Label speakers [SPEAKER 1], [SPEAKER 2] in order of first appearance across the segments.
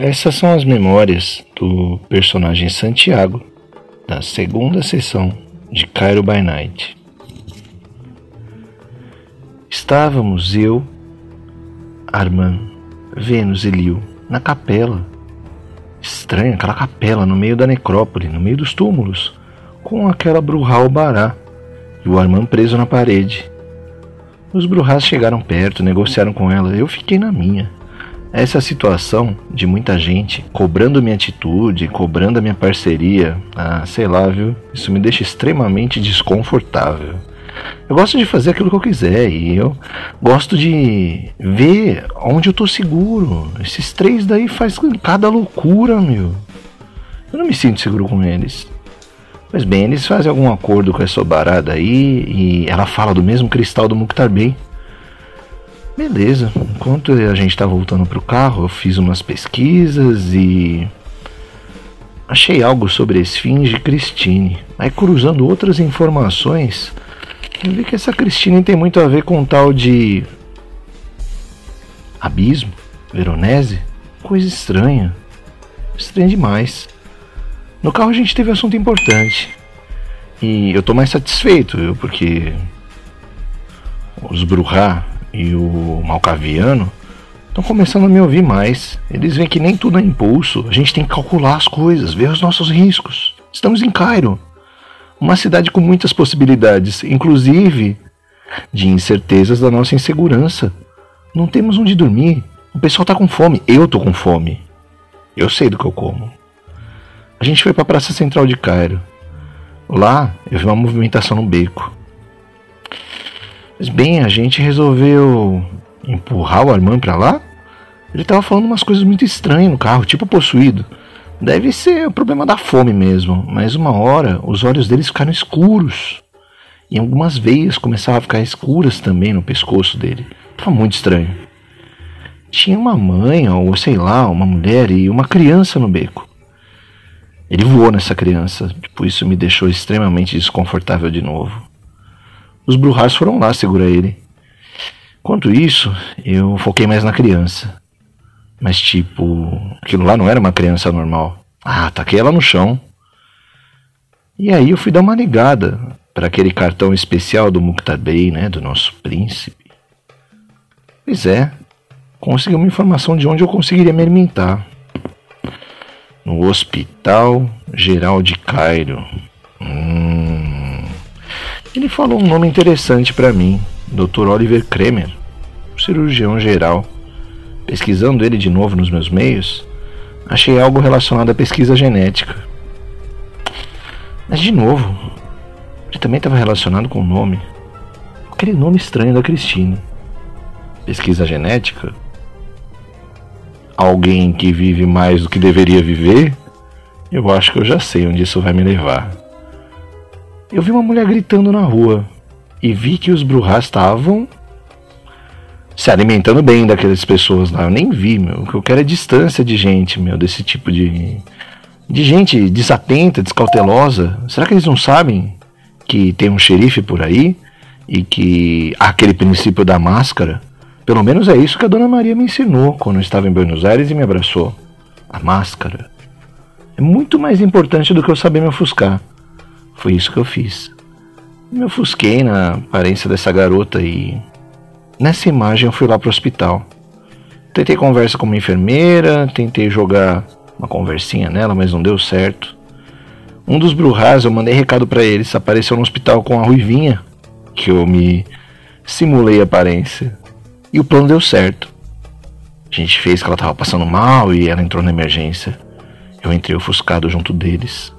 [SPEAKER 1] Essas são as memórias do personagem Santiago, da segunda sessão de Cairo by Night. Estávamos eu, Armand, Vênus e Liu na capela. Estranha aquela capela no meio da necrópole, no meio dos túmulos, com aquela Bruhal Bará e o Armand preso na parede. Os Bruhás chegaram perto, negociaram com ela, eu fiquei na minha. Essa situação de muita gente cobrando minha atitude, cobrando a minha parceria, ah, sei lá, viu? Isso me deixa extremamente desconfortável. Eu gosto de fazer aquilo que eu quiser e eu gosto de ver onde eu tô seguro. Esses três daí faz cada loucura, meu. Eu não me sinto seguro com eles. Pois bem, eles fazem algum acordo com essa barada aí e ela fala do mesmo cristal do Mukhtar Bey. Beleza, enquanto a gente tá voltando pro carro, eu fiz umas pesquisas e achei algo sobre a esfinge Christine. Aí cruzando outras informações, eu vi que essa Christine tem muito a ver com tal de abismo, Veronese, coisa estranha. Estranha demais. No carro a gente teve assunto importante. E eu tô mais satisfeito, viu? Porque os Bruhá e o Malcaviano estão começando a me ouvir mais. Eles veem que nem tudo é impulso. A gente tem que calcular as coisas, ver os nossos riscos. Estamos em Cairo, uma cidade com muitas possibilidades, inclusive de incertezas da nossa insegurança. Não temos onde dormir. O pessoal tá com fome. Eu tô com fome. Eu sei do que eu como. A gente foi para a Praça Central de Cairo. Lá eu vi uma movimentação no beco. Mas bem, a gente resolveu empurrar o Armand para lá. Ele tava falando umas coisas muito estranhas no carro, tipo possuído. Deve ser o problema da fome mesmo, mas uma hora os olhos deles ficaram escuros. E algumas veias começavam a ficar escuras também no pescoço dele. Tava muito estranho. Tinha uma mãe, ou sei lá, uma mulher e uma criança no beco. Ele voou nessa criança, tipo, isso me deixou extremamente desconfortável de novo. Os Bruhars foram lá segurar ele. Quanto isso, eu foquei mais na criança. Mas tipo, aquilo lá não era uma criança normal. Ah, taquei ela no chão. E aí eu fui dar uma ligada para aquele cartão especial do Mukhtar Bey, né, do nosso príncipe. Pois é, consegui uma informação de onde eu conseguiria me alimentar no Hospital Geral de Cairo. Ele falou um nome interessante para mim, Dr. Oliver Kremer, cirurgião geral. Pesquisando ele de novo nos meus meios, achei algo relacionado à pesquisa genética. Mas de novo, ele também estava relacionado com o nome. Aquele nome estranho da Cristina. Pesquisa genética? alguém que vive mais do que deveria viver, eu acho que eu já sei onde isso vai me levar. Eu vi uma mulher gritando na rua e vi que os Bruhás estavam se alimentando bem daquelas pessoas lá. Eu nem vi, meu. O que eu quero é distância de gente, meu, desse tipo de. de gente desatenta, descautelosa. Será que eles não sabem que tem um xerife por aí? E que aquele princípio da máscara? Pelo menos é isso que a Dona Maria me ensinou quando eu estava em Buenos Aires e me abraçou. A máscara. É muito mais importante do que eu saber me ofuscar. Foi isso que eu fiz. Me ofusquei na aparência dessa garota e. Nessa imagem eu fui lá pro hospital. Tentei conversa com uma enfermeira, tentei jogar uma conversinha nela, mas não deu certo. Um dos Bruhás, eu mandei recado para eles, apareceu no hospital com a Ruivinha, que eu me simulei aparência. E o plano deu certo. A gente fez que ela estava passando mal e ela entrou na emergência. Eu entrei ofuscado junto deles.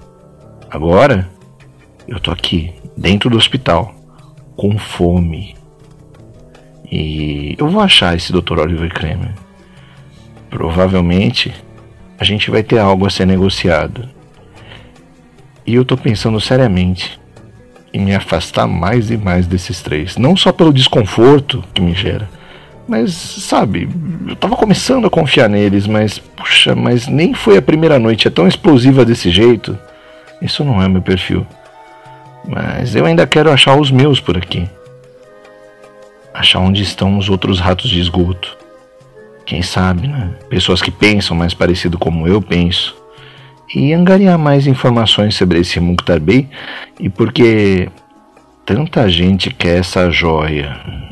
[SPEAKER 1] Agora, eu tô aqui, dentro do hospital, com fome. E eu vou achar esse Dr. Oliver Kramer. Provavelmente a gente vai ter algo a ser negociado. E eu tô pensando seriamente em me afastar mais e mais desses três. Não só pelo desconforto que me gera, mas, sabe, eu tava começando a confiar neles, mas, puxa, mas nem foi a primeira noite, é tão explosiva desse jeito. Isso não é meu perfil. Mas eu ainda quero achar os meus por aqui. Achar onde estão os outros ratos de esgoto. Quem sabe, né? Pessoas que pensam mais parecido como eu penso. E angariar mais informações sobre esse Mukhtar Bey e porque tanta gente quer essa joia.